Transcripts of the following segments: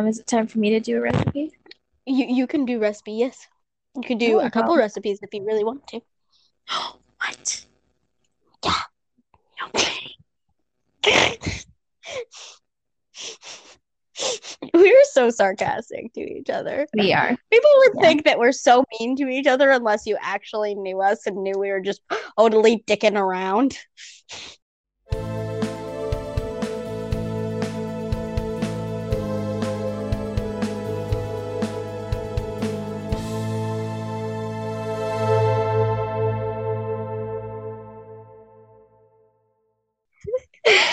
Um, is it time for me to do a recipe? You you can do recipe, yes. You can do Oh, a couple recipes if you really want to. What? Yeah. Okay. We're so sarcastic to each other. We are. People would Yeah. think that we're so mean to each other unless you actually knew us and knew we were just totally dicking around.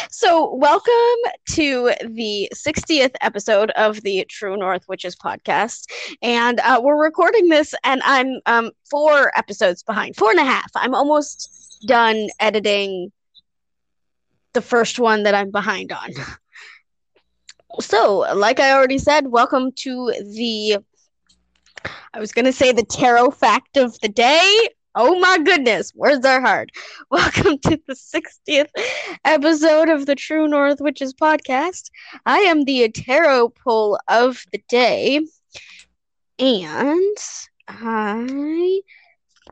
So, welcome to the 60th episode of the True North Witches podcast. And uh, we're recording this, and I'm um, four episodes behind, four and a half. I'm almost done editing the first one that I'm behind on. So, like I already said, welcome to the. I was going to say the tarot fact of the day. Oh my goodness, words are hard. Welcome to the 60th episode of the True North Witches podcast. I am the tarot pull of the day, and I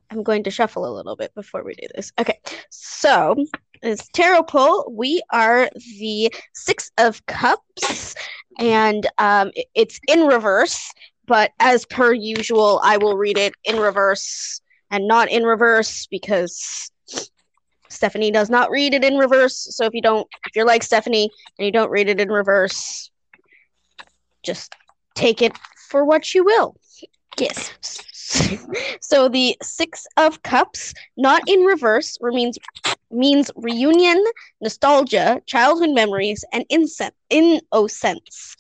am going to shuffle a little bit before we do this. Okay, so this tarot pull, we are the Six of Cups, and um, it's in reverse. But as per usual, I will read it in reverse and not in reverse because Stephanie does not read it in reverse. So if you don't, if you're like Stephanie and you don't read it in reverse, just take it for what you will. Yes. So the Six of Cups, not in reverse, means means reunion, nostalgia, childhood memories, and innocence. innocence.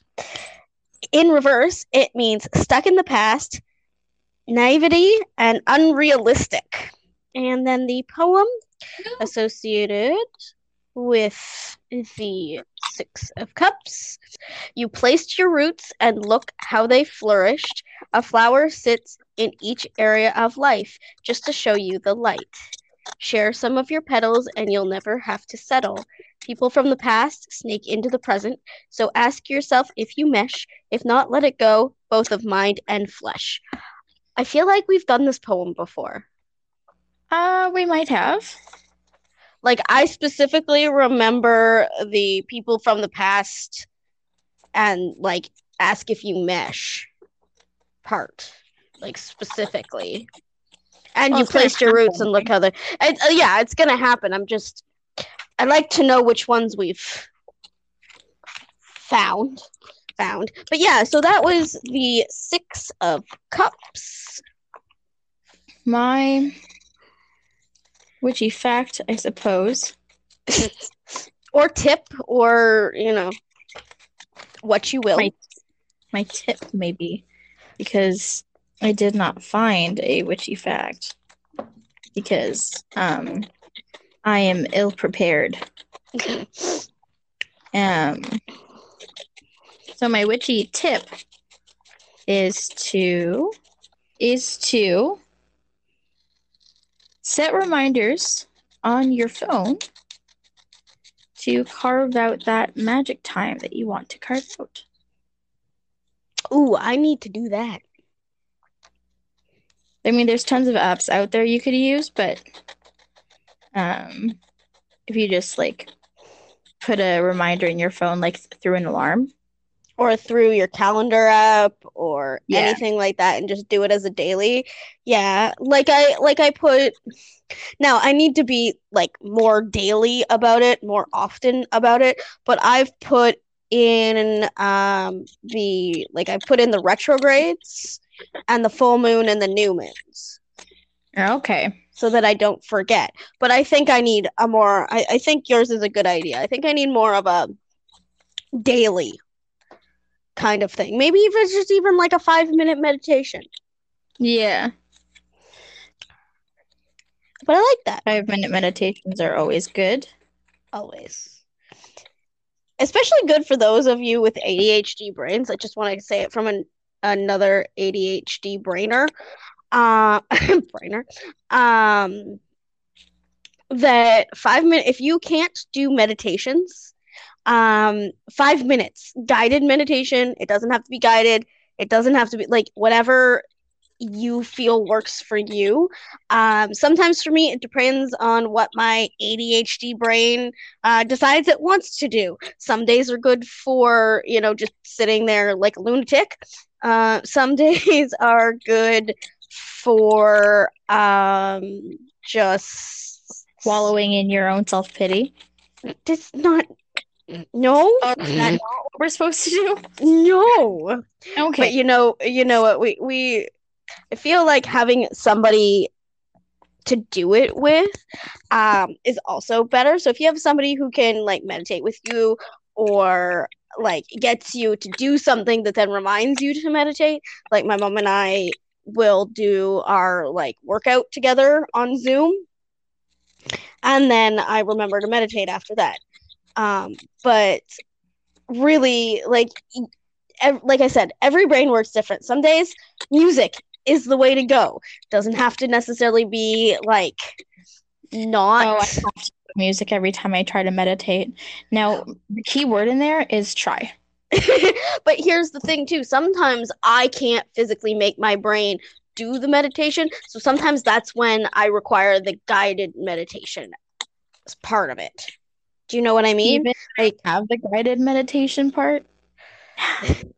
In reverse, it means stuck in the past, naivety, and unrealistic. And then the poem associated with the Six of Cups. You placed your roots and look how they flourished. A flower sits in each area of life just to show you the light. Share some of your petals and you'll never have to settle. People from the past sneak into the present, so ask yourself if you mesh. If not, let it go, both of mind and flesh. I feel like we've done this poem before. Uh, we might have. like I specifically remember the people from the past and like ask if you mesh part like specifically and Well, you it's placed your roots and look how they it, uh, yeah it's gonna happen i'm just i like to know which ones we've found found but yeah so that was the six of cups My witchy fact, I suppose. or tip or you know what you will My my tip maybe because I did not find a witchy fact because um I am ill prepared. Um so my witchy tip is to is to set reminders on your phone to carve out that magic time that you want to carve out. Ooh, I need to do that. I mean, there's tons of apps out there you could use, but um, if you just like put a reminder in your phone, like through an alarm, Or through your calendar app or Yeah. anything like that and just do it as a daily. Yeah. Like I like I put now I need to be like more daily about it, more often about it, but I've put in um the like I put in the retrogrades and the full moon and the new moons. okay, so that I don't forget. But I think I need a more I, I think yours is a good idea. I think I need more of a daily kind of thing. Maybe if it's just even like a five minute meditation. yeah, But I like that five minute meditations are always good. always. Especially good for those of you with ADHD brains. I just want to say it from an, another ADHD brainer. Uh, brainer. Um, that five minute if you can't do meditations Um, five minutes guided meditation. It doesn't have to be guided. It doesn't have to be like whatever you feel works for you. Um, sometimes for me, it depends on what my ADHD brain uh, decides it wants to do. Some days are good for, you know, just sitting there like a lunatic. Uh, some days are good for um, just Wallowing in your own self pity. It's not. No, Is that not what we're supposed to do? no. Okay. But you know, you know what we we I feel like having somebody to do it with um is also better. So if you have somebody who can like meditate with you or like gets you to do something that then reminds you to meditate, like my mom and I will do our like workout together on Zoom. And then I remember to meditate after that. Um but really like ev- like I said, every brain works different. Some days music is the way to go. Doesn't have to necessarily be like not. Oh, I have to put music every time I try to meditate. Now, the key word in there is try. but here's the thing too. Sometimes I can't physically make my brain do the meditation, so sometimes that's when I require the guided meditation as part of it. Do you know what I mean? Even Like have the guided meditation part.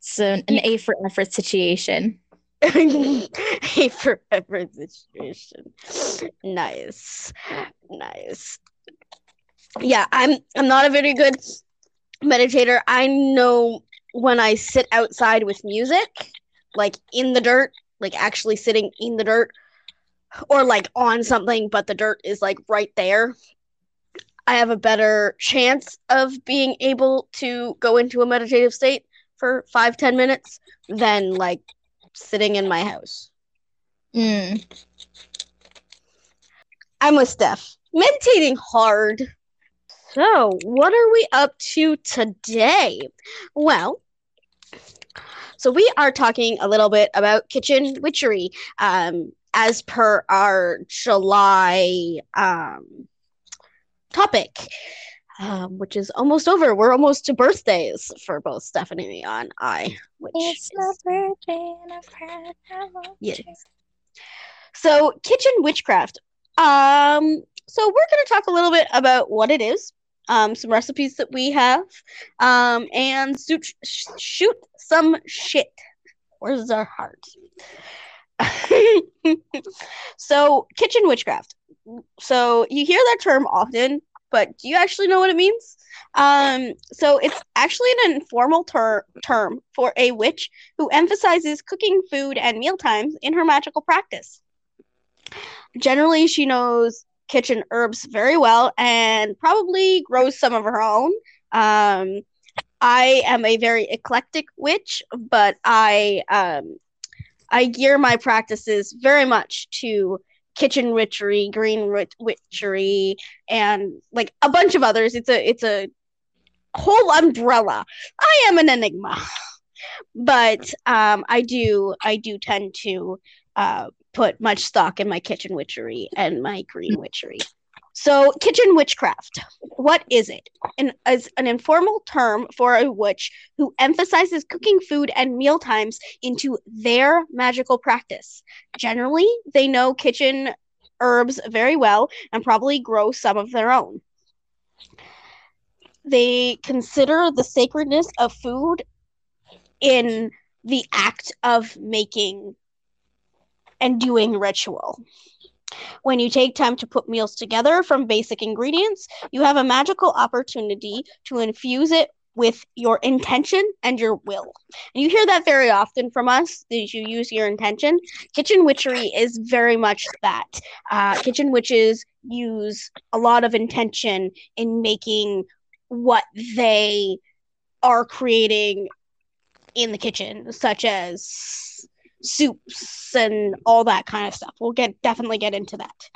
So an Yeah. A for effort situation. a for effort situation. Nice. Nice. Yeah, I'm I'm not a very good meditator. I know when I sit outside with music, like in the dirt, like actually sitting in the dirt or like on something but the dirt is like right there. I have a better chance of being able to go into a meditative state for five, ten minutes than like sitting in my house. Mm. I'm with Steph. Meditating hard. So, what are we up to today? Well, so we are talking a little bit about kitchen witchery, um, as per our July um, topic, um, which is almost over. We're almost to birthdays for both Stephanie and I, which It's my birthday and I'm proud I want Yes. to. So, kitchen witchcraft. Um, so we're going to talk a little bit about what it is, um, some recipes that we have, um, and shoot, shoot some shit. Where's our heart? so, kitchen witchcraft. So you hear that term often, but do you actually know what it means? Um, so it's actually an informal ter- term for a witch who emphasizes cooking food and meal times in her magical practice. Generally, she knows kitchen herbs very well and probably grows some of her own. Um, I am a very eclectic witch, but I um, I gear my practices very much to kitchen witchery, green wit- witchery, and like a bunch of others. It's a it's a whole umbrella. I am an enigma, but um, I do I do tend to uh, put much stock in my kitchen witchery and my green witchery. So, kitchen witchcraft. What is it? An, as an informal term for a witch who emphasizes cooking food and meal times into their magical practice. Generally, they know kitchen herbs very well and probably grow some of their own. They consider the sacredness of food in the act of making and doing ritual. When you take time to put meals together from basic ingredients, you have a magical opportunity to infuse it with your intention and your will. And you hear that very often from us that you use your intention. Kitchen witchery is very much that. Uh, kitchen witches use a lot of intention in making what they are creating in the kitchen, such as soups and all that kind of stuff. We'll get definitely get into that.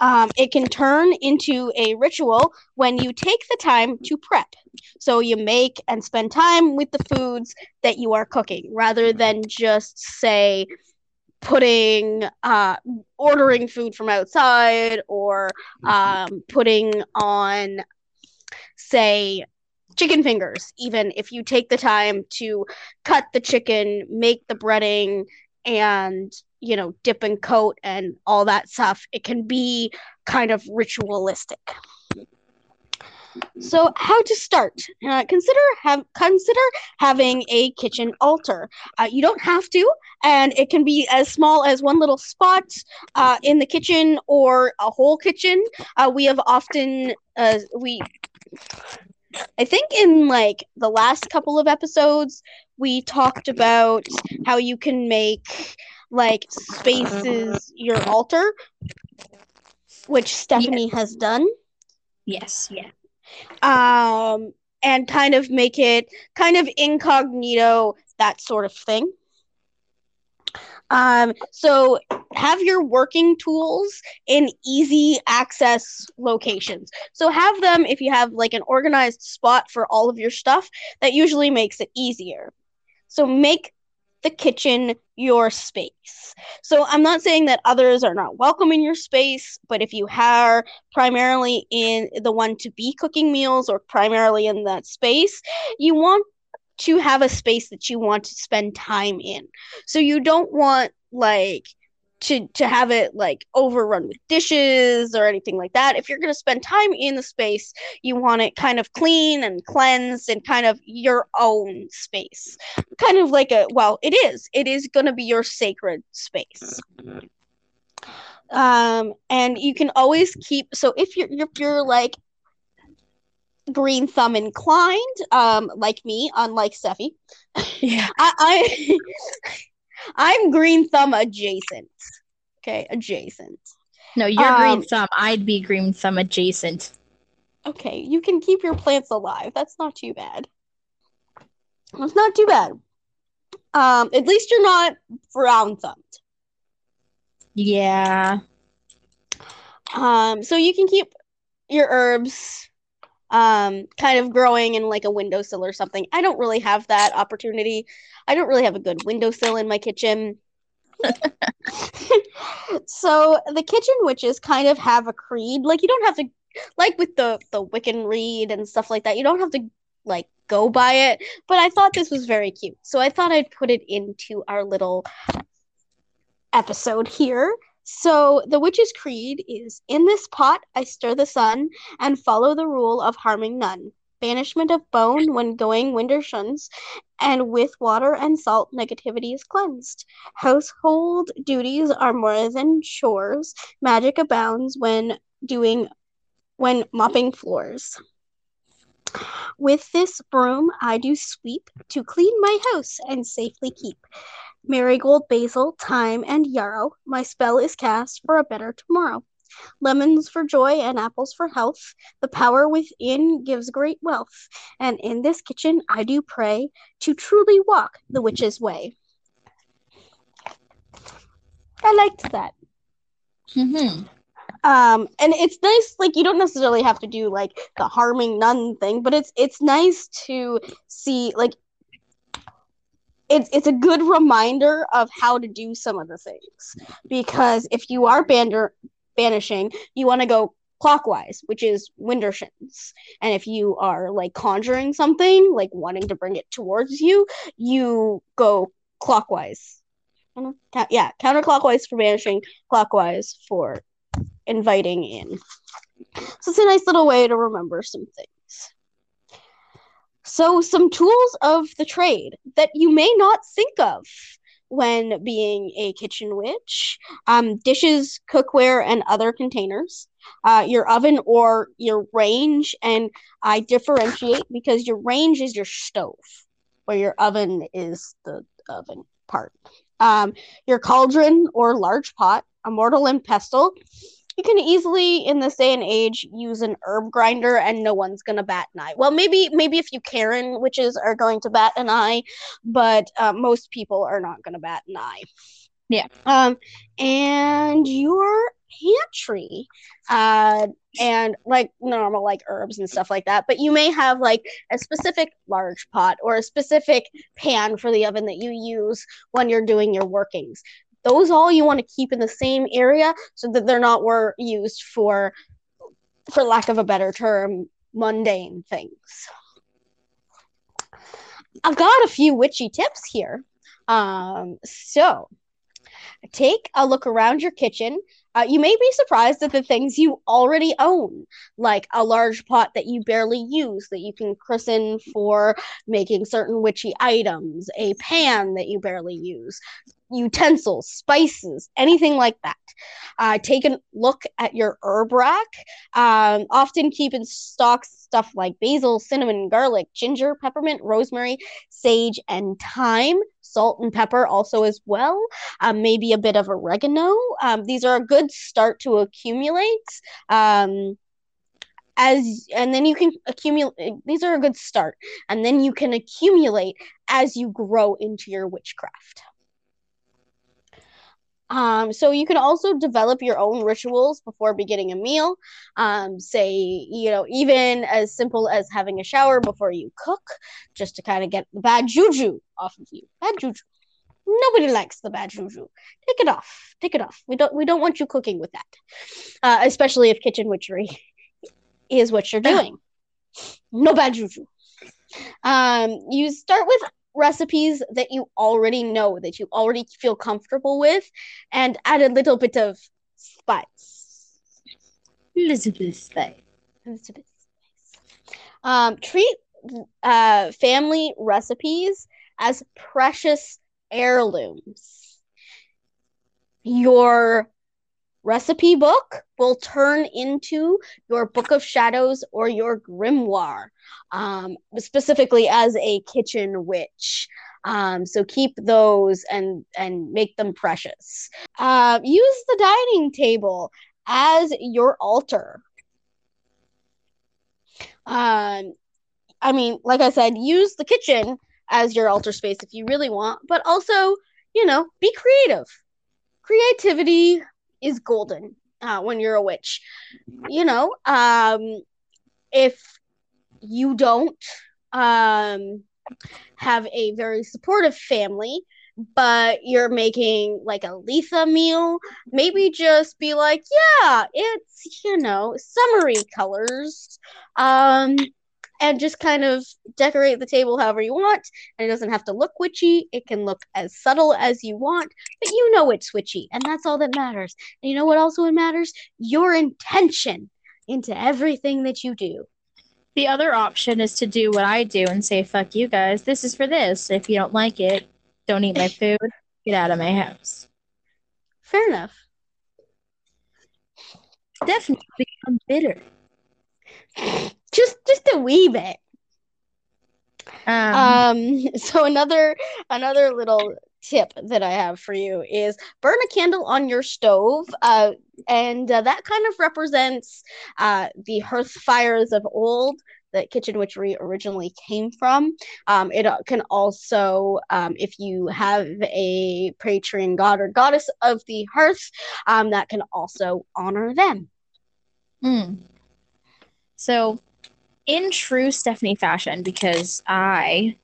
Um, it can turn into a ritual when you take the time to prep. So you make and spend time with the foods that you are cooking rather than just say putting uh ordering food from outside or um putting on say chicken fingers even if you take the time to cut the chicken make the breading and you know dip and coat and all that stuff it can be kind of ritualistic. So how to start? Uh, consider have consider having a kitchen altar. Uh, you don't have to and it can be as small as one little spot uh, in the kitchen or a whole kitchen. Uh, we have often uh, we I think in like the last couple of episodes, we talked about how you can make like spaces your altar, which Stephanie yes. has done. Yes, yeah. Um, and kind of make it kind of incognito, that sort of thing. Um, so have your working tools in easy access locations. So have them if you have like an organized spot for all of your stuff, that usually makes it easier. So make the kitchen your space. So I'm not saying that others are not welcome in your space, but if you are primarily in the one to be cooking meals or primarily in that space, you want to have a space that you want to spend time in. So you don't want like to to have it like overrun with dishes or anything like that. If you're going to spend time in the space, you want it kind of clean and cleansed and kind of your own space. Kind of like a well, it is. It is going to be your sacred space. Um and you can always keep so if you're if you're like green thumb inclined, um, like me, unlike Steffi. Yeah. I, I I'm green thumb adjacent. Okay, adjacent. No, you're um, green thumb. I'd be green thumb adjacent. Okay, you can keep your plants alive. That's not too bad. That's not too bad. Um, at least you're not brown thumbed. Yeah. Um, so you can keep your herbs um kind of growing in like a windowsill or something. I don't really have that opportunity. I don't really have a good windowsill in my kitchen. so the kitchen witches kind of have a creed. Like you don't have to like with the the Wiccan Rede and stuff like that. You don't have to like go by it, but I thought this was very cute. So I thought I'd put it into our little episode here. So the witch's creed is in this pot I stir the sun and follow the rule of harming none. Banishment of bone when going widdershins, and with water and salt negativity is cleansed. Household duties are more than chores. Magic abounds when doing when mopping floors. With this broom I do sweep to clean my house and safely keep. Marigold, basil, thyme, and yarrow, my spell is cast for a better tomorrow. Lemons for joy and apples for health. The power within gives great wealth. And in this kitchen I do pray to truly walk the witch's way. I liked that. Mm-hmm. Um, and it's nice, like you don't necessarily have to do like the harming none thing, but it's it's nice to see like it's it's a good reminder of how to do some of the things because if you are bander, banishing, you want to go clockwise, which is widdershins. And if you are like conjuring something, like wanting to bring it towards you, you go clockwise. Yeah, counterclockwise for banishing, clockwise for inviting in. So it's a nice little way to remember some things. So, some tools of the trade that you may not think of when being a kitchen witch um, dishes, cookware, and other containers, uh, your oven or your range. And I differentiate because your range is your stove, where your oven is the oven part. Um, your cauldron or large pot, a mortar and pestle, you can easily in this day and age use an herb grinder and no one's gonna bat an eye. Well maybe maybe if you karen witches are going to bat an eye but uh, most people are not gonna bat an eye. Yeah. Um and your pantry uh and like normal like herbs and stuff like that but you may have like a specific large pot or a specific pan for the oven that you use when you're doing your workings those all you want to keep in the same area so that they're not were used for for lack of a better term mundane things. I've got a few witchy tips here. Um, so take a look around your kitchen. Uh, you may be surprised at the things you already own, like a large pot that you barely use that you can christen for making certain witchy items, a pan that you barely use, utensils, spices, anything like that. Uh, take a look at your herb rack. Um, often keep in stock stuff like basil, cinnamon, garlic, ginger, peppermint, rosemary, sage, and thyme. Salt and pepper also as well. Um, maybe a bit of oregano. Um, these are a good start to accumulate. Um, as and then you can accumulate these are a good start and then you can accumulate as you grow into your witchcraft um, so you can also develop your own rituals before beginning a meal. Um, say, you know, even as simple as having a shower before you cook, just to kind of get the bad juju off of you. Bad juju. Nobody likes the bad juju. Take it off. Take it off. We don't. We don't want you cooking with that, uh, especially if kitchen witchery is what you're doing. No bad juju. Um, you start with recipes that you already know, that you already feel comfortable with, and add a little bit of spice. Little bit of spice. Little bit of spice. Um, treat uh, family recipes as precious heirlooms. Your recipe book will turn into your book of shadows or your grimoire um, specifically as a kitchen witch. Um, so keep those and and make them precious. Uh, use the dining table as your altar. Um, i mean like i said use the kitchen as your altar space if you really want but also you know be creative. Creativity is golden uh, when you're a witch. You know, um, if you don't um, have a very supportive family, but you're making like a Litha meal, maybe just be like, yeah, it's, you know, summery colors. Um, and just kind of decorate the table however you want. And it doesn't have to look witchy. It can look as subtle as you want, but you know it's witchy, and that's all that matters. And you know what also matters? Your intention into everything that you do. The other option is to do what I do and say, fuck you guys, this is for this. If you don't like it, don't eat my food, get out of my house. Fair enough. Definitely become bitter just just a wee bit. Um, um so another another little tip that I have for you is burn a candle on your stove, uh, and uh, that kind of represents uh, the hearth fires of old that kitchen witchery originally came from. Um, it uh, can also, um, if you have a patron god or goddess of the hearth, um, that can also honor them. Mm. So in true Stephanie fashion, because I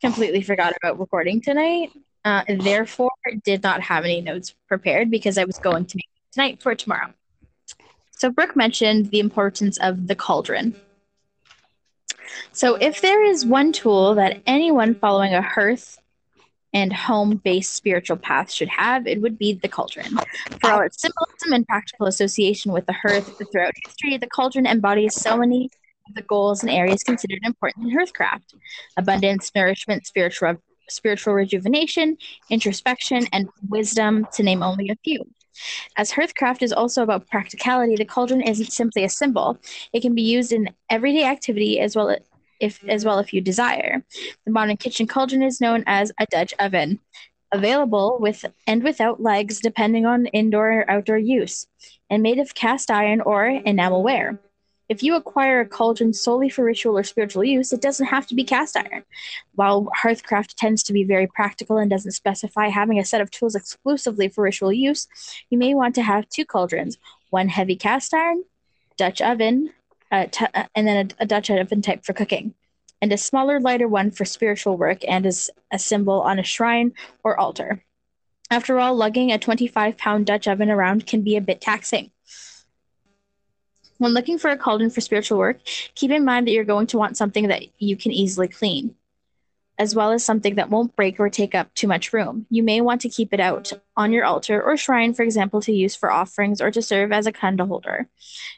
completely forgot about recording tonight. Uh, therefore, did not have any notes prepared because I was going to make tonight for tomorrow. So, Brooke mentioned the importance of the cauldron. So, if there is one tool that anyone following a hearth and home based spiritual path should have, it would be the cauldron. For all its symbolism and practical association with the hearth throughout history, the cauldron embodies so many of the goals and areas considered important in hearthcraft abundance, nourishment, spiritual, spiritual rejuvenation, introspection, and wisdom, to name only a few. As hearthcraft is also about practicality, the cauldron isn't simply a symbol. It can be used in everyday activity as well if as mm-hmm. well if you desire. The modern kitchen cauldron is known as a Dutch oven, available with and without legs depending on indoor or outdoor use, and made of cast iron or enamelware. If you acquire a cauldron solely for ritual or spiritual use, it doesn't have to be cast iron. While hearthcraft tends to be very practical and doesn't specify having a set of tools exclusively for ritual use, you may want to have two cauldrons one heavy cast iron, Dutch oven, and then a, a Dutch oven type for cooking, and a smaller, lighter one for spiritual work and as a symbol on a shrine or altar. After all, lugging a 25 pound Dutch oven around can be a bit taxing. When looking for a cauldron for spiritual work, keep in mind that you're going to want something that you can easily clean, as well as something that won't break or take up too much room. You may want to keep it out on your altar or shrine, for example, to use for offerings or to serve as a candle holder.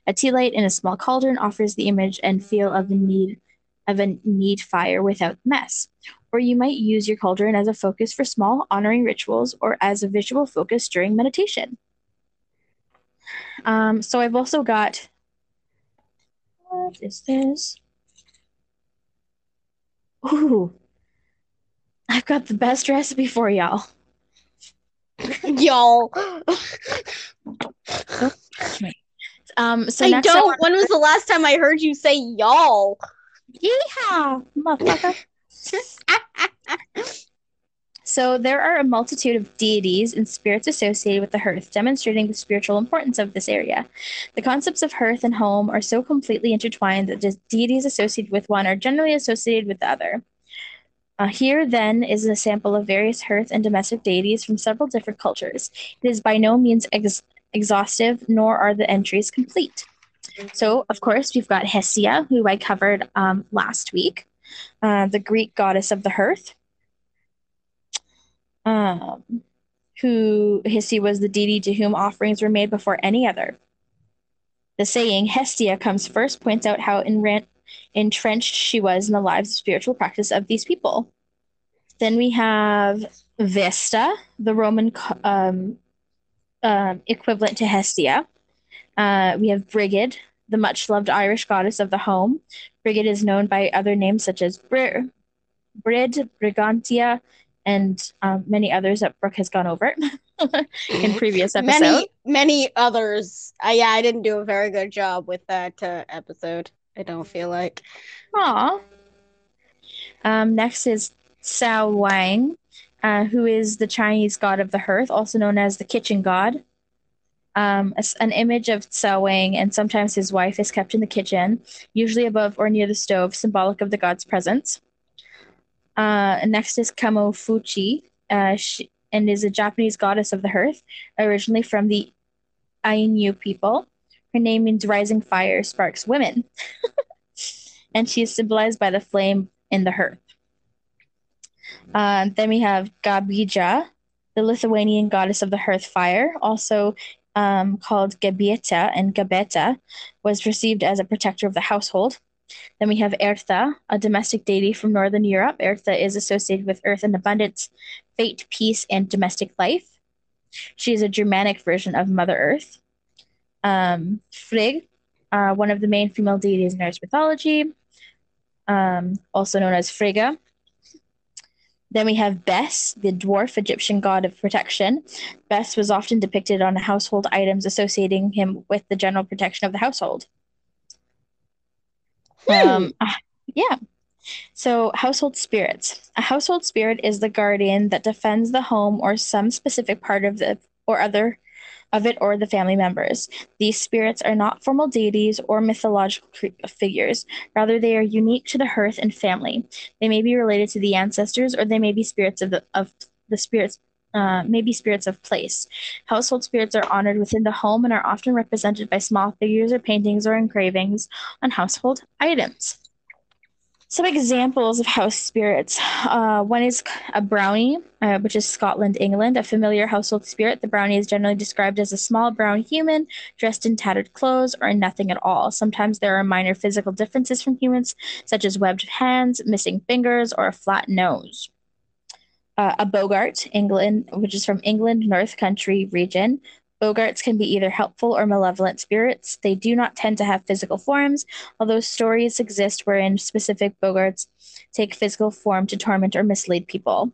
A tea light in a small cauldron offers the image and feel of the need of a neat fire without mess. Or you might use your cauldron as a focus for small honoring rituals or as a visual focus during meditation. Um, so I've also got what is this? Ooh, I've got the best recipe for y'all. Y'all. Um, so I don't. When was the last time I heard you say y'all? Yeehaw, motherfucker. so there are a multitude of deities and spirits associated with the hearth, demonstrating the spiritual importance of this area. The concepts of hearth and home are so completely intertwined that the deities associated with one are generally associated with the other. Uh, here, then, is a sample of various hearth and domestic deities from several different cultures. It is by no means ex- exhaustive, nor are the entries complete. So, of course, we've got Hestia, who I covered um, last week, uh, the Greek goddess of the hearth, um, who Hestia was the deity to whom offerings were made before any other. The saying Hestia comes first points out how enran- entrenched she was in the lives of spiritual practice of these people. Then we have Vesta, the Roman um, um, equivalent to Hestia. Uh, we have Brigid, the much loved Irish goddess of the home. Brigid is known by other names such as Br- Brid, Brigantia, and um, many others that Brooke has gone over in previous episodes. Many, many others. Uh, yeah, I didn't do a very good job with that uh, episode. I don't feel like. Aw. Um, next is Sao Wang, uh, who is the Chinese god of the hearth, also known as the kitchen god. Um, as- an image of Sao Wang and sometimes his wife is kept in the kitchen, usually above or near the stove, symbolic of the god's presence. Uh, next is Kamo Fuchi, uh, she, and is a Japanese goddess of the hearth, originally from the Ainu people. Her name means rising fire sparks women. and she is symbolized by the flame in the hearth. Uh, then we have Gabija, the Lithuanian goddess of the hearth fire, also um, called Gabieta and Gabeta, was received as a protector of the household. Then we have Ertha, a domestic deity from Northern Europe. Ertha is associated with earth and abundance, fate, peace, and domestic life. She is a Germanic version of Mother Earth. Um, Frigg, uh, one of the main female deities in Norse mythology, um, also known as Frigga. Then we have Bes, the dwarf Egyptian god of protection. Bes was often depicted on household items associating him with the general protection of the household. Um, ah, yeah. So, household spirits. A household spirit is the guardian that defends the home or some specific part of the or other of it or the family members. These spirits are not formal deities or mythological figures. Rather, they are unique to the hearth and family. They may be related to the ancestors, or they may be spirits of the of the spirits. Uh, maybe spirits of place. Household spirits are honored within the home and are often represented by small figures or paintings or engravings on household items. Some examples of house spirits. Uh, one is a brownie, uh, which is Scotland, England, a familiar household spirit. The brownie is generally described as a small brown human dressed in tattered clothes or in nothing at all. Sometimes there are minor physical differences from humans, such as webbed hands, missing fingers, or a flat nose. Uh, a Boggart, England, which is from England, North Country region. Boggarts can be either helpful or malevolent spirits. They do not tend to have physical forms, although stories exist wherein specific Boggarts take physical form to torment or mislead people.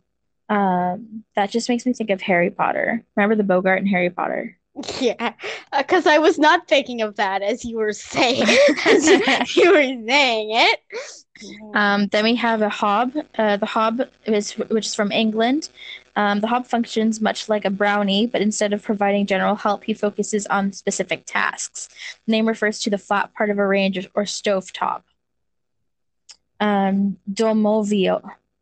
Um, that just makes me think of Harry Potter. Remember the Boggart in Harry Potter? Yeah, because I was not thinking of that as you were saying as you, you were saying it. Um, then we have a hob. Uh, the hob is which is from England. Um, the hob functions much like a brownie, but instead of providing general help, he focuses on specific tasks. The name refers to the flat part of a range or stove top. Um, domovio,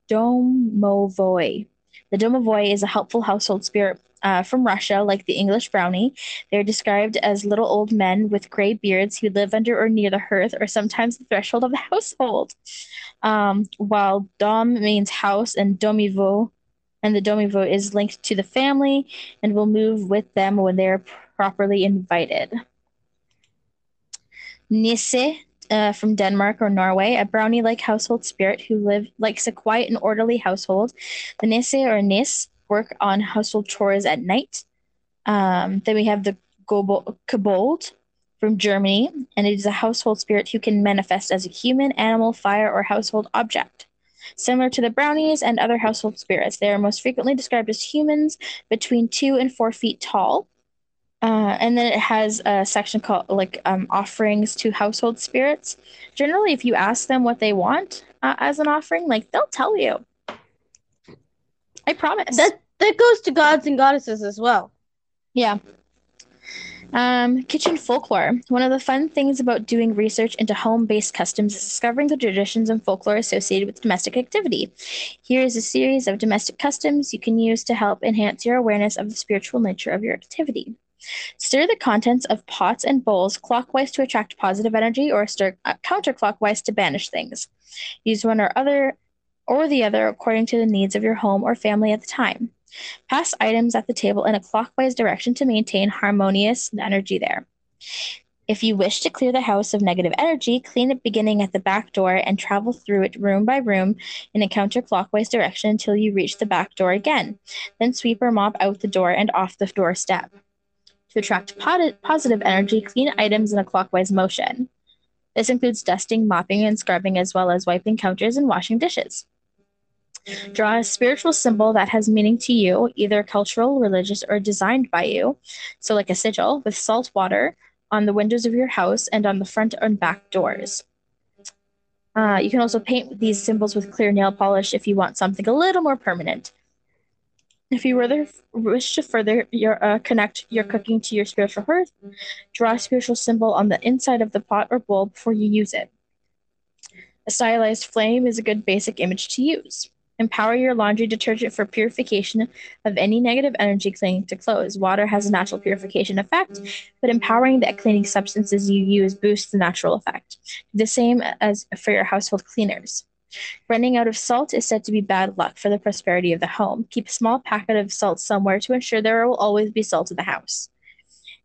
domovoi, The domovoi is a helpful household spirit uh, from Russia, like the English brownie. They're described as little old men with gray beards who live under or near the hearth or sometimes the threshold of the household. Um, while dom means house and domivo, and the domivo is linked to the family and will move with them when they are properly invited. Nisse uh, from Denmark or Norway, a brownie like household spirit who live likes a quiet and orderly household. The Nisse or Nis work on household chores at night. Um, then we have the Kobold from Germany, and it is a household spirit who can manifest as a human, animal, fire, or household object. Similar to the brownies and other household spirits, they are most frequently described as humans between two and four feet tall. Uh, and then it has a section called like um, offerings to household spirits. Generally, if you ask them what they want uh, as an offering, like they'll tell you. I promise. That that goes to gods and goddesses as well. Yeah. Um, kitchen folklore. One of the fun things about doing research into home based customs is discovering the traditions and folklore associated with domestic activity. Here is a series of domestic customs you can use to help enhance your awareness of the spiritual nature of your activity. Stir the contents of pots and bowls clockwise to attract positive energy or stir uh, counterclockwise to banish things. Use one or other or the other according to the needs of your home or family at the time. Pass items at the table in a clockwise direction to maintain harmonious energy there. If you wish to clear the house of negative energy, clean it beginning at the back door and travel through it room by room in a counterclockwise direction until you reach the back door again. Then sweep or mop out the door and off the doorstep. To attract positive energy, clean items in a clockwise motion. This includes dusting, mopping, and scrubbing, as well as wiping counters and washing dishes. Draw a spiritual symbol that has meaning to you, either cultural, religious, or designed by you. So, like a sigil with salt water on the windows of your house and on the front and back doors. Uh, you can also paint these symbols with clear nail polish if you want something a little more permanent. If you rather wish to further your uh, connect your cooking to your spiritual hearth, draw a spiritual symbol on the inside of the pot or bowl before you use it. A stylized flame is a good basic image to use. Empower your laundry detergent for purification of any negative energy clinging to clothes. Water has a natural purification effect, but empowering the cleaning substances you use boosts the natural effect. The same as for your household cleaners. Running out of salt is said to be bad luck for the prosperity of the home. Keep a small packet of salt somewhere to ensure there will always be salt in the house.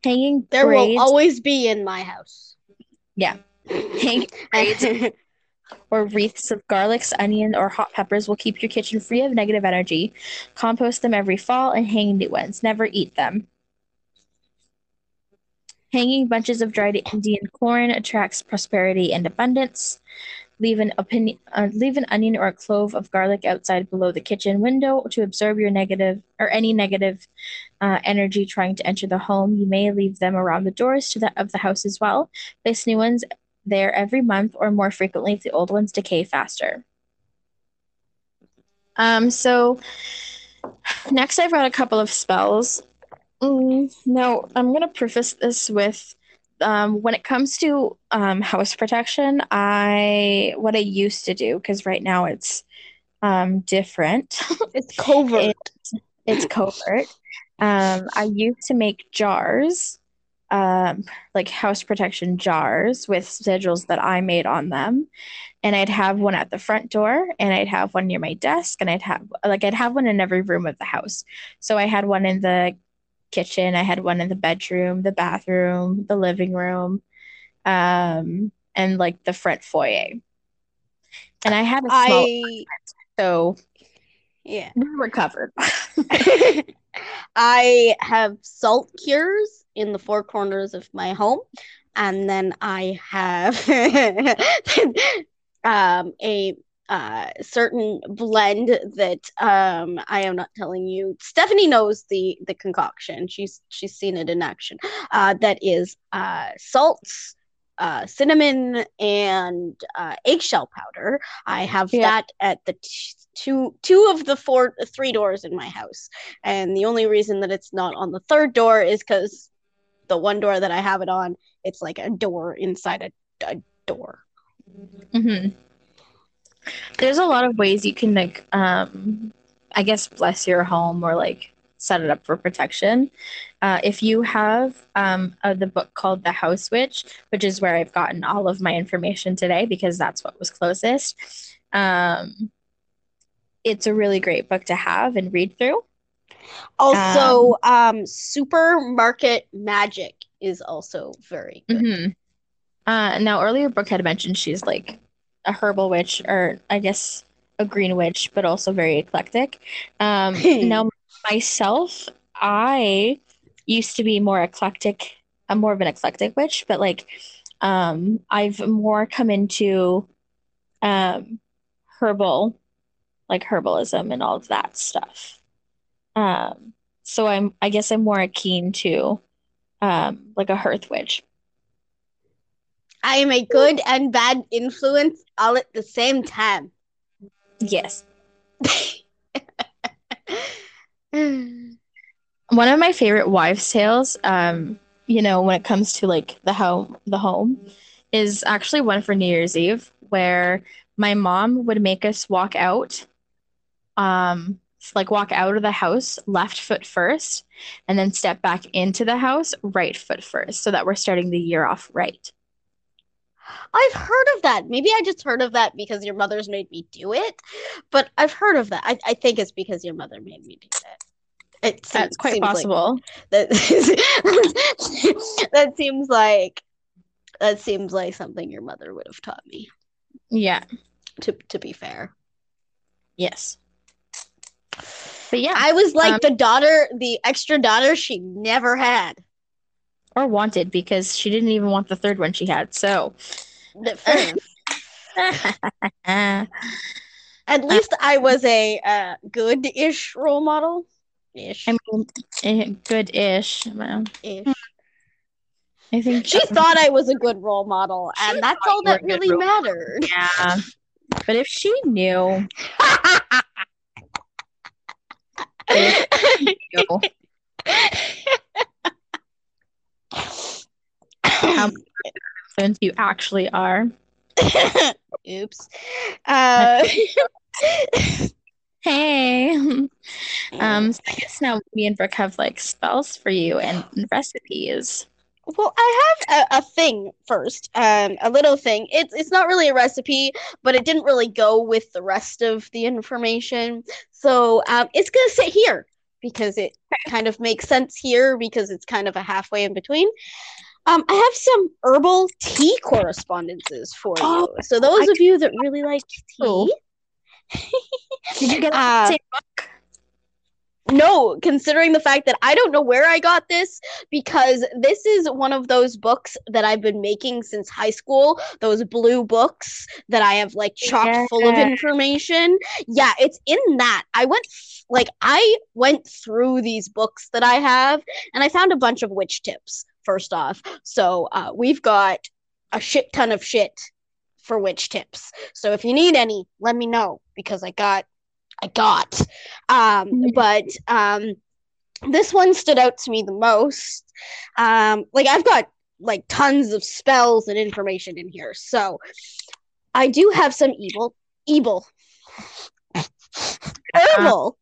Hanging there braids, will always be in my house. Yeah. Hanging braids or wreaths of garlics, onion, or hot peppers will keep your kitchen free of negative energy. Compost them every fall and hang new ones. Never eat them. Hanging bunches of dried Indian corn attracts prosperity and abundance. Leave an, opinion, uh, leave an onion or a clove of garlic outside below the kitchen window to absorb your negative or any negative uh, energy trying to enter the home. You may leave them around the doors to the, of the house as well. Place new ones there every month or more frequently if the old ones decay faster. Um, so next I've got a couple of spells. Mm, now I'm going to preface this with um, when it comes to um, house protection, I what I used to do because right now it's um, different. It's covert. it, it's covert. Um, I used to make jars um, like house protection jars with sigils that I made on them. And I'd have one at the front door and I'd have one near my desk and I'd have like I'd have one in every room of the house. So I had one in the kitchen, I had one in the bedroom, the bathroom, the living room, um, and like the front foyer. And I had a small I... so yeah. We were covered. I have salt cures in the four corners of my home. And then I have um, a uh, certain blend that um, I am not telling you. Stephanie knows the the concoction. She's she's seen it in action. Uh, that is uh, salts, uh, cinnamon and uh, eggshell powder. I have yeah. that at the t- two two of the four three doors in my house, and the only reason that it's not on the third door is because the one door that I have it on, it's like a door inside a, a door. Mm-hmm. There's a lot of ways you can like um, I guess, bless your home or like set it up for protection. Uh, if you have um, uh, the book called The House Witch, which is where I've gotten all of my information today because that's what was closest, um, it's a really great book to have and read through. Also, um, um Supermarket Magic is also very good. Mm-hmm. Uh, now, earlier, Brooke had mentioned she's like a herbal witch, or I guess a green witch, but also very eclectic. Um, now, myself, I used to be more eclectic. I'm more of an eclectic witch, but like, um, I've more come into um, herbal, like herbalism and all of that stuff. Um, so I'm, I guess I'm more akin to, um, like a hearth witch. I am a good and bad influence all at the same time. Yes. One of my favorite wives' tales, um, you know, when it comes to like the home, the home, is actually one for New Year's Eve, where my mom would make us walk out, um, like walk out of the house left foot first, and then step back into the house right foot first, so that we're starting the year off right. I've heard of that. Maybe I just heard of that because your mother's made me do it, but I've heard of that. I, I think it's because your mother made me do it. It seems, That's quite possible. Like, that, that seems like that seems like something your mother would have taught me. Yeah. To to be fair. Yes. But yeah. I was like um, the daughter, the extra daughter she never had or wanted because she didn't even want the third one she had. So, at least I was a uh, good-ish role model. Ish. I mean, eh, good-ish. Ish. I think she thought I was a good role model, and that's all that really mattered. Yeah, but if she knew, if she knew how influence you actually are. Oops. Uh, hey. Um, so I guess now me and Brooke have like spells for you and recipes. Well, I have a, a thing first, um, a little thing. It's it's not really a recipe, but it didn't really go with the rest of the information, so um, it's gonna sit here because it kind of makes sense here because it's kind of a halfway in between. Um, I have some herbal tea correspondences for oh, you. So those I of you that really like tea, did you get the uh, same book? No, considering the fact that I don't know where I got this because this is one of those books that I've been making since high school. Those blue books that I have like chocked yeah. full of information. Yeah, it's in that. I went like I went through these books that I have and I found a bunch of witch tips first off. So uh, we've got a shit ton of shit for witch tips. So if you need any, let me know because I got, I got. Um, mm-hmm. but um, this one stood out to me the most. Um, like I've got like tons of spells and information in here. So I do have some evil, evil, herbal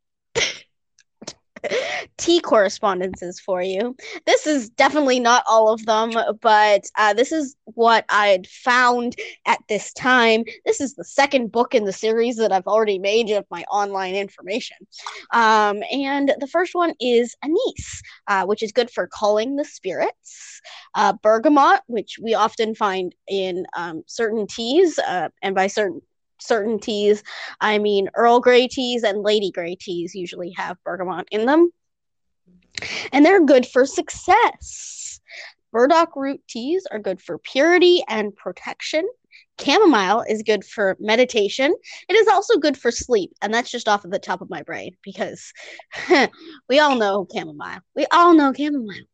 tea correspondences for you. This is definitely not all of them, but uh, this is what I had found at this time. This is the second book in the series that I've already made of my online information. Um, and the first one is anise, uh, which is good for calling the spirits. Uh, bergamot, which we often find in um, certain teas, uh, and by certain certain teas. I mean, Earl Grey teas and Lady Grey teas usually have bergamot in them. And they're good for success. Burdock root teas are good for purity and protection. Chamomile is good for meditation. It is also good for sleep. And that's just off of the top of my brain because we all know chamomile. We all know chamomile.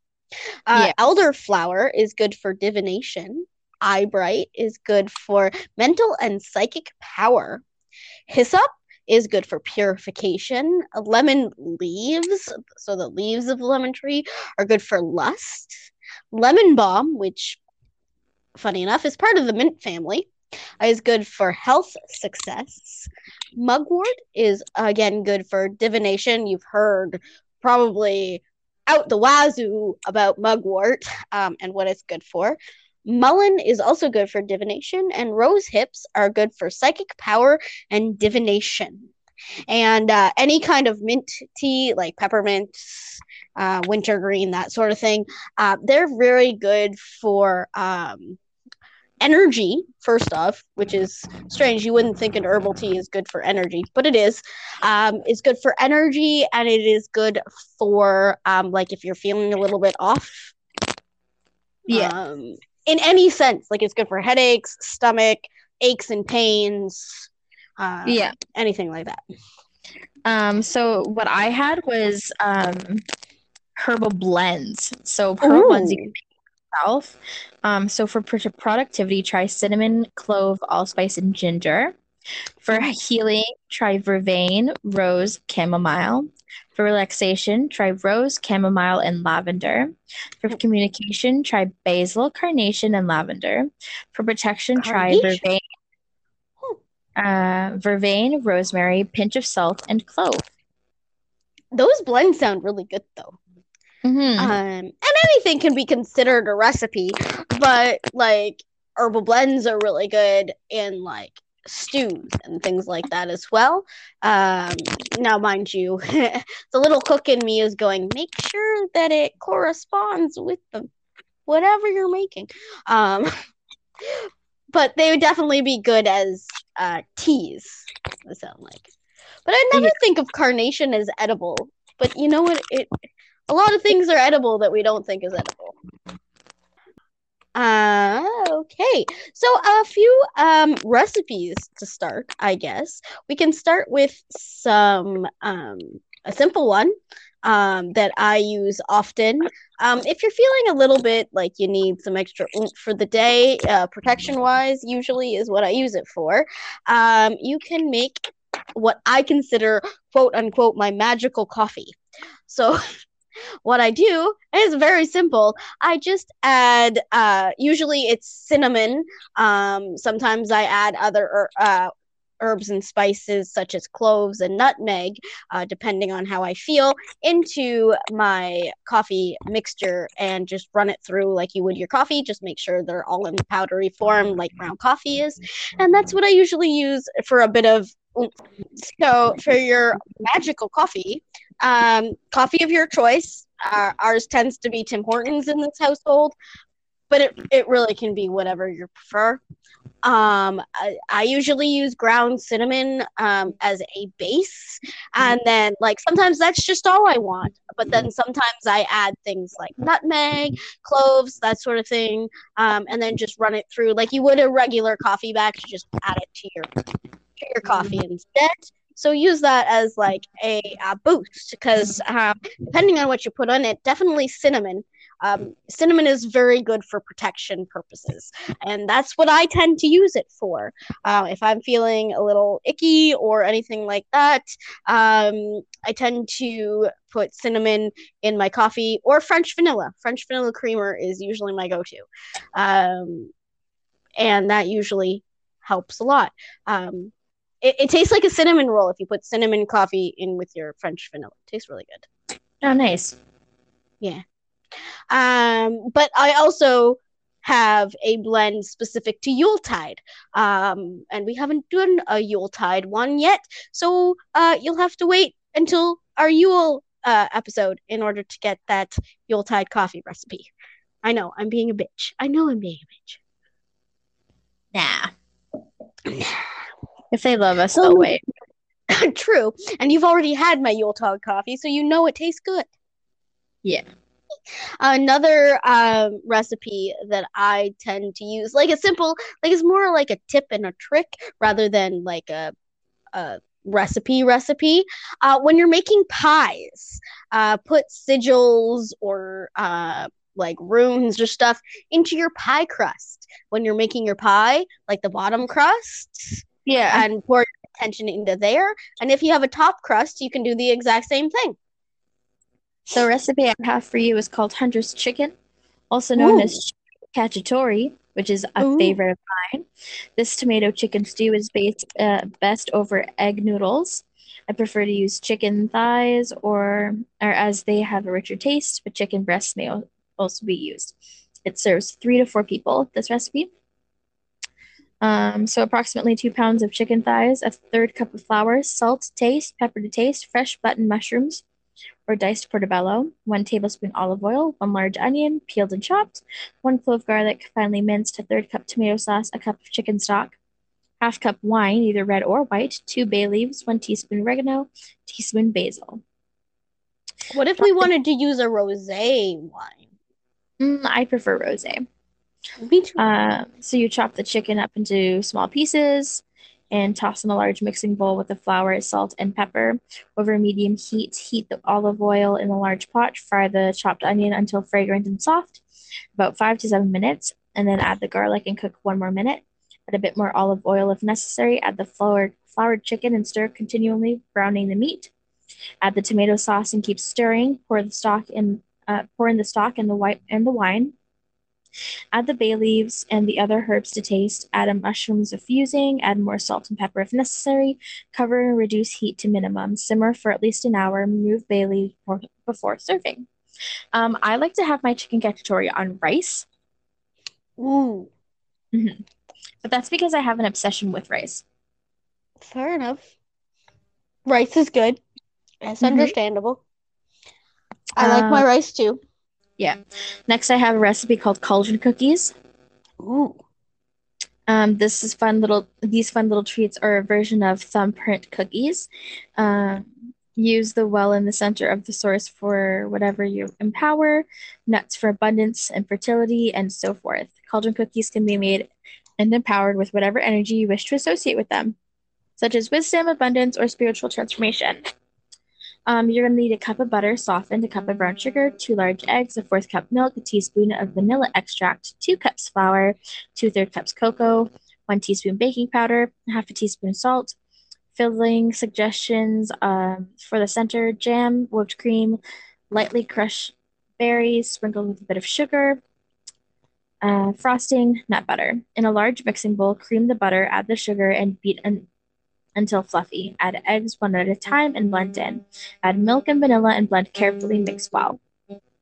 Uh, yeah. Elderflower is good for divination. Eyebright is good for mental and psychic power. Hyssop is good for purification. Lemon leaves, so the leaves of the lemon tree, are good for lust. Lemon balm, which, funny enough, is part of the mint family, is good for health success. Mugwort is again good for divination. You've heard probably out the wazoo about mugwort um, and what it's good for. Mullein is also good for divination, and rose hips are good for psychic power and divination. And uh, any kind of mint tea, like peppermint, uh, wintergreen, that sort of thing, uh, they're very good for um, energy first off which is strange you wouldn't think an herbal tea is good for energy but it is um it's good for energy and it is good for um like if you're feeling a little bit off Yeah. um in any sense like it's good for headaches stomach aches and pains uh, Yeah. anything like that Um, so what I had was um herbal blends. So herbal blends you can make yourself. Um, so for pro- productivity, try cinnamon, clove, allspice, and ginger. For healing, try vervain, rose, chamomile. For relaxation, try rose, chamomile, and lavender. For communication, try basil, carnation, and lavender. For protection, try vervain, uh, vervain, rosemary, pinch of salt, and clove. those blends sound really good though Mhm. Um, and anything can be considered a recipe, but like herbal blends are really good in like stews and things like that as well. Um, now, mind you, the little cook in me is going, make sure that it corresponds with the whatever you're making. Um, but they would definitely be good as uh, teas. They sound like, but I never Yeah. think of carnation as edible. But you know what? It a lot of things are edible that we don't think is edible. Uh, okay. So a few um recipes to start, I guess. We can start with some um a simple one um that I use often. Um if you're feeling a little bit like you need some extra oomph for the day, uh protection wise usually is what I use it for. Um you can make what I consider quote unquote my magical coffee. So what I do is very simple. I just add uh usually it's cinnamon. Um sometimes I add other er- uh herbs and spices such as cloves and nutmeg uh, depending on how I feel into my coffee mixture and just run it through like you would your coffee just make sure they're all in powdery form like ground coffee is and that's what I usually use for a bit of so for your magical coffee um, coffee of your choice. Uh, ours tends to be Tim Hortons in this household, but it, it really can be whatever you prefer. Um, I, I usually use ground cinnamon um, as a base, and then like sometimes that's just all I want. But then sometimes I add things like nutmeg, cloves, that sort of thing, um, and then just run it through like you would a regular coffee bag. You just add it to your to your coffee instead. So use that as like a, a boost because um, depending on what you put on it, definitely cinnamon. Um, cinnamon is very good for protection purposes, and that's what I tend to use it for. Uh, if I'm feeling a little icky or anything like that, um, I tend to put cinnamon in my coffee or French vanilla. French vanilla creamer is usually my go-to, um, and that usually helps a lot. Um, it, it tastes like a cinnamon roll if you put cinnamon coffee in with your French vanilla. It tastes really good. Oh, nice. Yeah. Um, but I also have a blend specific to Yuletide. Um, and we haven't done a Yuletide one yet, so uh, you'll have to wait until our Yule uh, episode in order to get that Yuletide coffee recipe. I know I'm being a bitch. I know I'm being a bitch. If they love us, they'll wait. True, and you've already had my Yuletide coffee, so you know it tastes good. Yeah. Another um, recipe that I tend to use, like a simple, like it's more like a tip and a trick rather than like a, a recipe recipe. Uh, when you're making pies, uh, put sigils or uh, like runes or stuff into your pie crust when you're making your pie, like the bottom crust, Yeah. and pour your attention into there. And if you have a top crust, you can do the exact same thing. The recipe I have for you is called Hunter's Chicken, also known Ooh. as cacciatore, which is a Ooh. favorite of mine. This tomato chicken stew is based uh, best over egg noodles. I prefer to use chicken thighs or, or as they have a richer taste, but chicken breasts may also be used. It serves three to four people, this recipe. Um, so approximately two pounds of chicken thighs, a third cup of flour, salt to taste, pepper to taste, fresh button mushrooms or diced portobello, one tablespoon olive oil, one large onion, peeled and chopped, one clove garlic, finely minced, a third cup tomato sauce, a cup of chicken stock, half cup wine, either red or white, two bay leaves, one teaspoon oregano, teaspoon basil. What if we wanted to use a rosé wine? Mm, I prefer rosé. Uh, so you chop the chicken up into small pieces and toss in a large mixing bowl with the flour, salt, and pepper. Over medium heat, heat the olive oil in a large pot. Fry the chopped onion until fragrant and soft, about five to seven minutes, and then add the garlic and cook one more minute. Add a bit more olive oil if necessary. Add the flour, floured chicken and stir continually, browning the meat. Add the tomato sauce and keep stirring. Pour the stock in. Uh, pour in the stock and the white and the wine. Add the bay leaves and the other herbs to taste. Add a mushrooms if using. Add more salt and pepper if necessary. Cover and reduce heat to minimum. Simmer for at least an hour. Remove bay leaves before, serving. Um, I like to have my chicken cacciatore on rice, Ooh, but that's because I have an obsession with rice. fair enough. Rice is good. That's Mhm. understandable. I like Uh, my rice too. Next, I have a recipe called cauldron cookies. Ooh. Um, this is fun little. These fun little treats are a version of thumbprint cookies. Um, use the well in the center of the source for whatever you empower, nuts for abundance and fertility, and so forth. Cauldron cookies can be made and empowered with whatever energy you wish to associate with them, such as wisdom, abundance, or spiritual transformation. Um, you're going to need a cup of butter softened, a cup of brown sugar, two large eggs, a fourth cup milk, a teaspoon of vanilla extract, two cups flour, two third cups cocoa, one teaspoon baking powder, half a teaspoon salt. Filling suggestions um, for the center jam, whipped cream, lightly crushed berries, sprinkled with a bit of sugar, uh, frosting, nut butter. In a large mixing bowl, cream the butter, add the sugar, and beat until fluffy. Add eggs one at a time and blend in. Add milk and vanilla and blend carefully, mix well.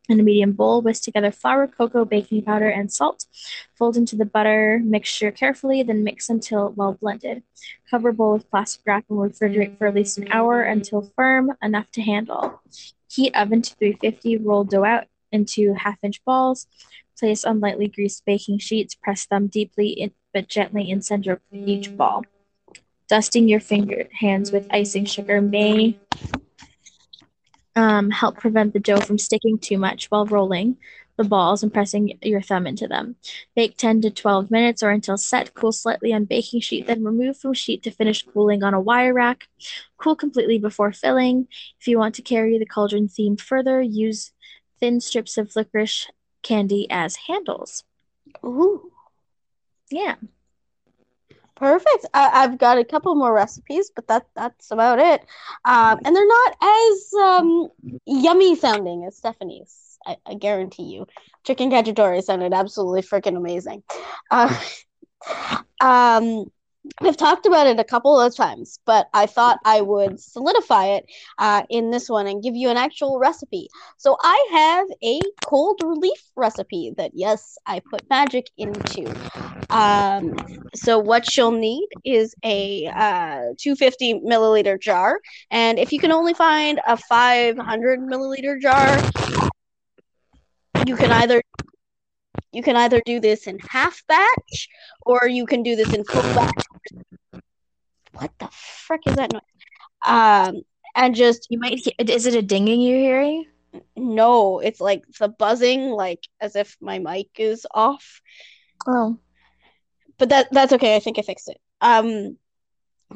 In a medium bowl, whisk together flour, cocoa, baking powder, and salt. Fold into the butter mixture carefully, then mix until well blended. Cover bowl with plastic wrap and refrigerate for at least an hour until firm enough to handle. Heat oven to 350, roll dough out into half inch balls. Place on lightly greased baking sheets, press them deeply in, but gently in center of each ball. Dusting your finger hands with icing sugar may um, help prevent the dough from sticking too much while rolling the balls and pressing your thumb into them. Bake 10 to 12 minutes or until set. Cool slightly on baking sheet, then remove from sheet to finish cooling on a wire rack. Cool completely before filling. If you want to carry the cauldron theme further, use thin strips of licorice candy as handles. Ooh. Yeah. Perfect. I, I've got a couple more recipes, but that that's about it. Um, and they're not as um, yummy sounding as Stephanie's. I, I guarantee you. Chicken cacciatore sounded absolutely freaking amazing. Uh, um, I've talked about it a couple of times, but I thought I would solidify it uh, in this one and give you an actual recipe. So I have a cold relief recipe that, yes, I put magic into. Um, so what you'll need is a uh, 250 milliliter jar, and if you can only find a 500 milliliter jar, you can either you can either do this in half batch or you can do this in full batch. What the frick is that noise? Um, and just You might hear, is it a dinging you're hearing? no, it's like the buzzing, like as if my mic is off. Oh. but that that's okay. I think I fixed it. Um,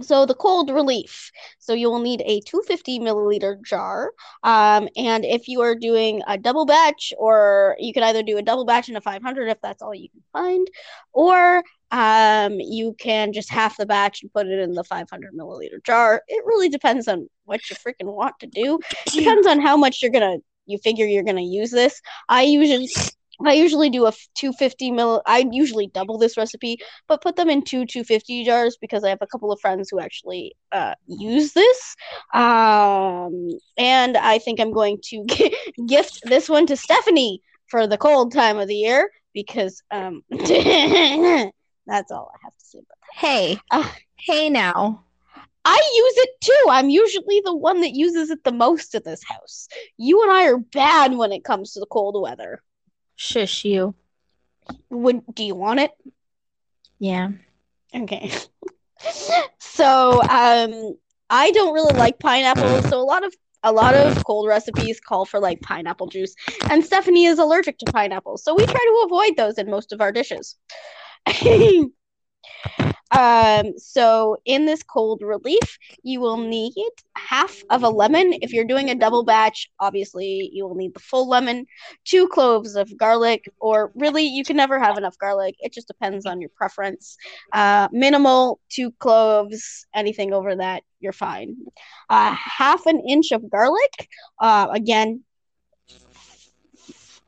so the cold relief. So you will need a 250 milliliter jar. Um, and if you are doing a double batch, or you can either do a double batch and a 500 if that's all you can find, or um, you can just half the batch and put it in the 500 milliliter jar. It really depends on what you freaking want to do. Depends on how much you're gonna you figure you're gonna use this. I usually I usually do a 250 mil. I usually double this recipe, but put them in two 250 jars because I have a couple of friends who actually uh, use this. Um, and I think I'm going to gift this one to Stephanie for the cold time of the year because um, that's all I have to say about that. Hey, uh, hey now. I use it too. I'm usually the one that uses it the most in this house. You and I are bad when it comes to the cold weather. Shush you. Would do you want it? Yeah. Okay. so, um I don't really like pineapple, so a lot of a lot of cold recipes call for like pineapple juice, and Stephanie is allergic to pineapple, so we try to avoid those in most of our dishes. Um, so in this cold relief, you will need half of a lemon. If you're doing a double batch, obviously you will need the full lemon, two cloves of garlic, or really you can never have enough garlic. It just depends on your preference. Uh, minimal, two cloves. Anything over that, you're fine. Uh, half an inch of garlic. Uh, again,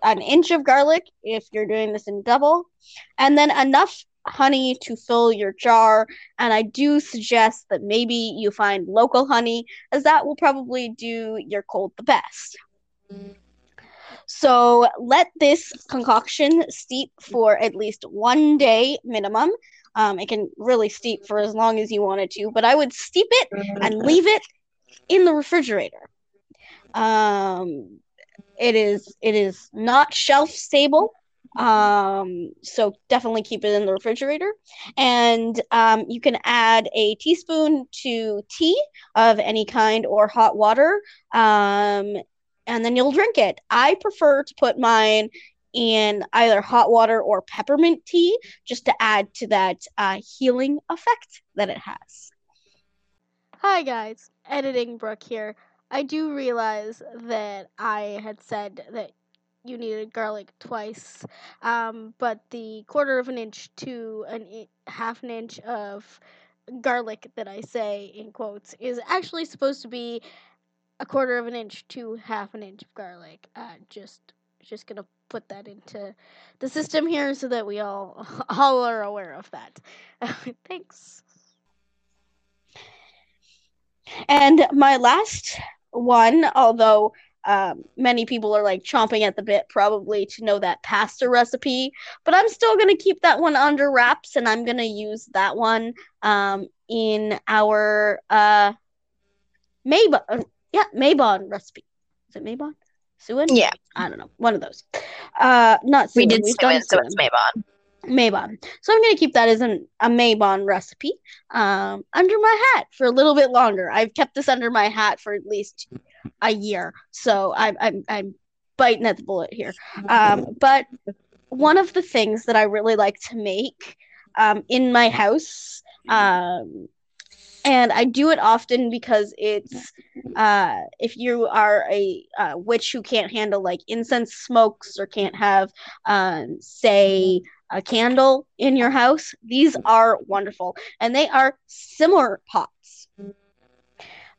an inch of garlic if you're doing this in double, and then enough honey to fill your jar. And I do suggest that maybe you find local honey, as that will probably do your cold the best. So let this concoction steep for at least one day minimum. Um, it can really steep for as long as you want it to, but I would steep it and leave it in the refrigerator. Um, it is it is not shelf stable, um, so definitely keep it in the refrigerator. And um, you can add a teaspoon to tea of any kind or hot water. Um, and then you'll drink it. I prefer to put mine in either hot water or peppermint tea just to add to that uh, healing effect that it has. Hi, guys. Editing Brooke here. I do realize that I had said that you needed garlic twice. Um, but the quarter of an inch to an half an inch of garlic that I say in quotes is actually supposed to be a quarter of an inch to half an inch of garlic. Uh, just just gonna put that into the system here so that we all all are aware of that. Thanks. And my last one, although um, many people are like chomping at the bit probably to know that pasta recipe, but I'm still gonna keep that one under wraps and I'm gonna use that one um, in our uh, Mabon, uh, yeah, Mabon recipe. Is it Mabon? Samhain? Yeah, I don't know, one of those. Uh, not Samhain. we did We've Samhain, so it's Mabon. Mabon. So I'm going to keep that as an, a Mabon recipe um, under my hat for a little bit longer. I've kept this under my hat for at least a year, so I'm I'm, I'm biting at the bullet here. Um, but one of the things that I really like to make um, in my house, um, and I do it often because it's uh, if you are a uh, witch who can't handle like incense smokes or can't have, um, say, a candle in your house, these are wonderful. And they are simmer pots.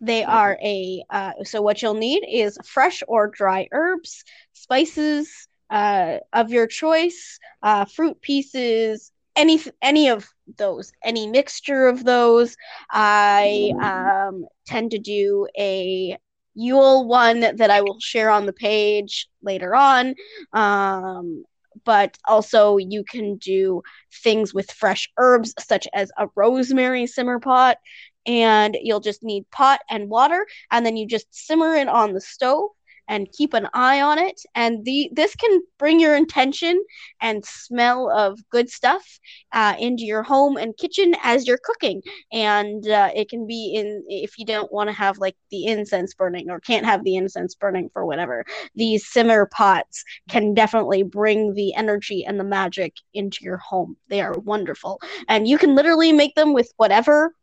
They are a, uh, so what you'll need is fresh or dry herbs, spices uh, of your choice, uh, fruit pieces, any any of those, any mixture of those. I um, tend to do a Yule one that I will share on the page later on. Um, but also you can do things with fresh herbs such as a rosemary simmer pot and you'll just need pot and water and then you just simmer it on the stove and keep an eye on it. And the this can bring your intention and smell of good stuff uh, into your home and kitchen as you're cooking. And uh, it can be in if you don't want to have like the incense burning or can't have the incense burning for whatever these simmer pots can definitely bring the energy and the magic into your home. They are wonderful. And you can literally make them with whatever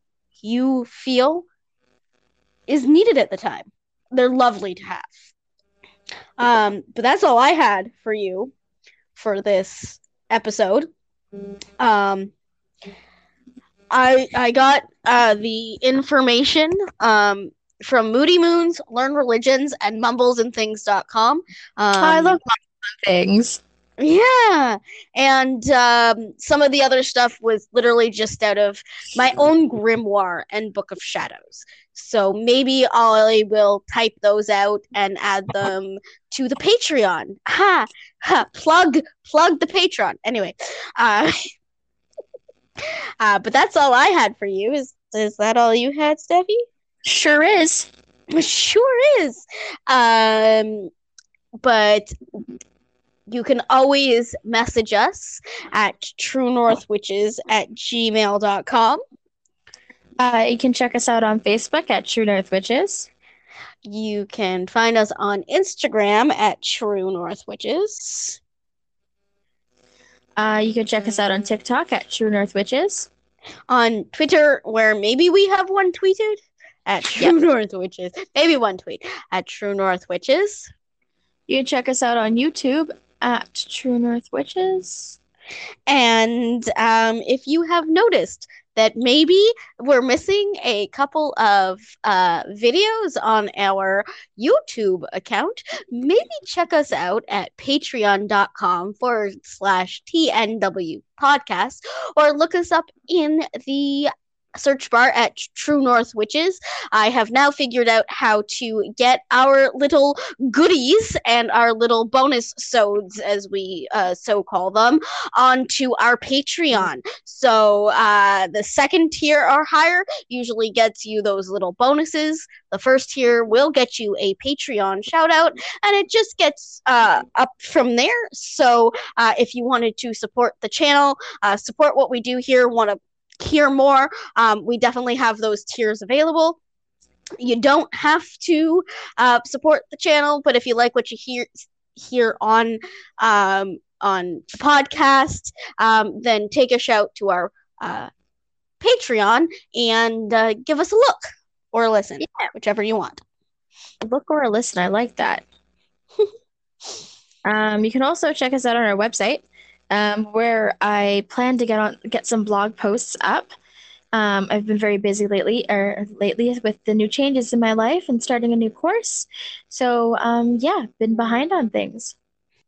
you feel is needed at the time they're lovely to have um, but that's all I had for you for this episode. Um, I I got uh, the information um, from Moody Moons, Learn Religions, and Mumbles and Things.com. Um, I love things. Yeah, and um, some of the other stuff was literally just out of my own grimoire and Book of Shadows. So maybe I will type those out and add them to the Patreon. Ha ha! Plug plug the Patreon. Anyway, uh, uh, but that's all I had for you. Is is that all you had, Steffi? Sure is. Sure is. Um, but you can always message us at truenorthwitches at gmail.com. Uh, you can check us out on Facebook at True North Witches. You can find us on Instagram at True North Witches. Uh, you can check us out on TikTok at True North Witches. On Twitter, where maybe we have one tweeted at True yep. North Witches. Maybe one tweet at True North Witches. You can check us out on YouTube at True North Witches. And um, if you have noticed that maybe we're missing a couple of uh, videos on our YouTube account, maybe check us out at patreon.com forward slash TNW podcast or look us up in the search bar at True North Witches. I have now figured out how to get our little goodies and our little bonus sods, as we uh, so call them, onto our Patreon. So uh, the second tier or higher usually gets you those little bonuses. The first tier will get you a Patreon shout out, and it just gets uh, up from there. So uh, if you wanted to support the channel, uh, support what we do here, want to hear more, um, we definitely have those tiers available. You don't have to uh, support the channel, but if you like what you hear here on um, on the podcast, um, then take a shout to our uh, Patreon and uh, give us a look or a listen, yeah. whichever you want. A look or a listen, I like that. um, you can also check us out on our website, um, where I plan to get on get some blog posts up. Um, I've been very busy lately, or lately with the new changes in my life and starting a new course. So um, yeah, been behind on things.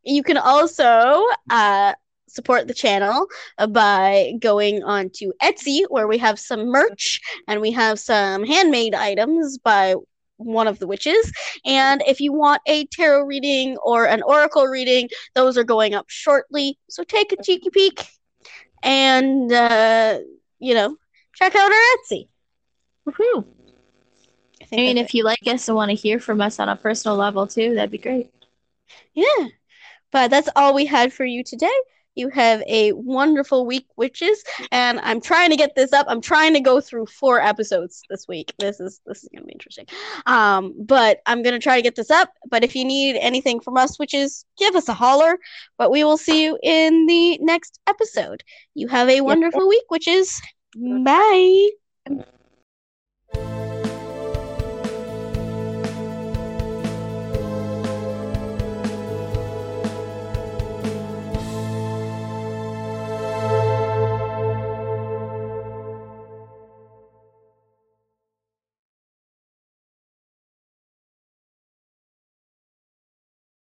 You can also uh, support the channel by going on to Etsy, where we have some merch and we have some handmade items by one of the witches. And if you want a tarot reading or an oracle reading, those are going up shortly. So take a cheeky peek and, uh, you know, check out our Etsy. Woohoo! I, I mean, if you like us and want to hear from us on a personal level too, that'd be great. Yeah. But that's all we had for you today. You have a wonderful week, witches, and I'm trying to get this up. I'm trying to go through four episodes this week. This is this is gonna be interesting. Um, but I'm gonna try to get this up. But if you need anything from us, witches, give us a holler. But we will see you in the next episode. You have a wonderful week, witches. Bye.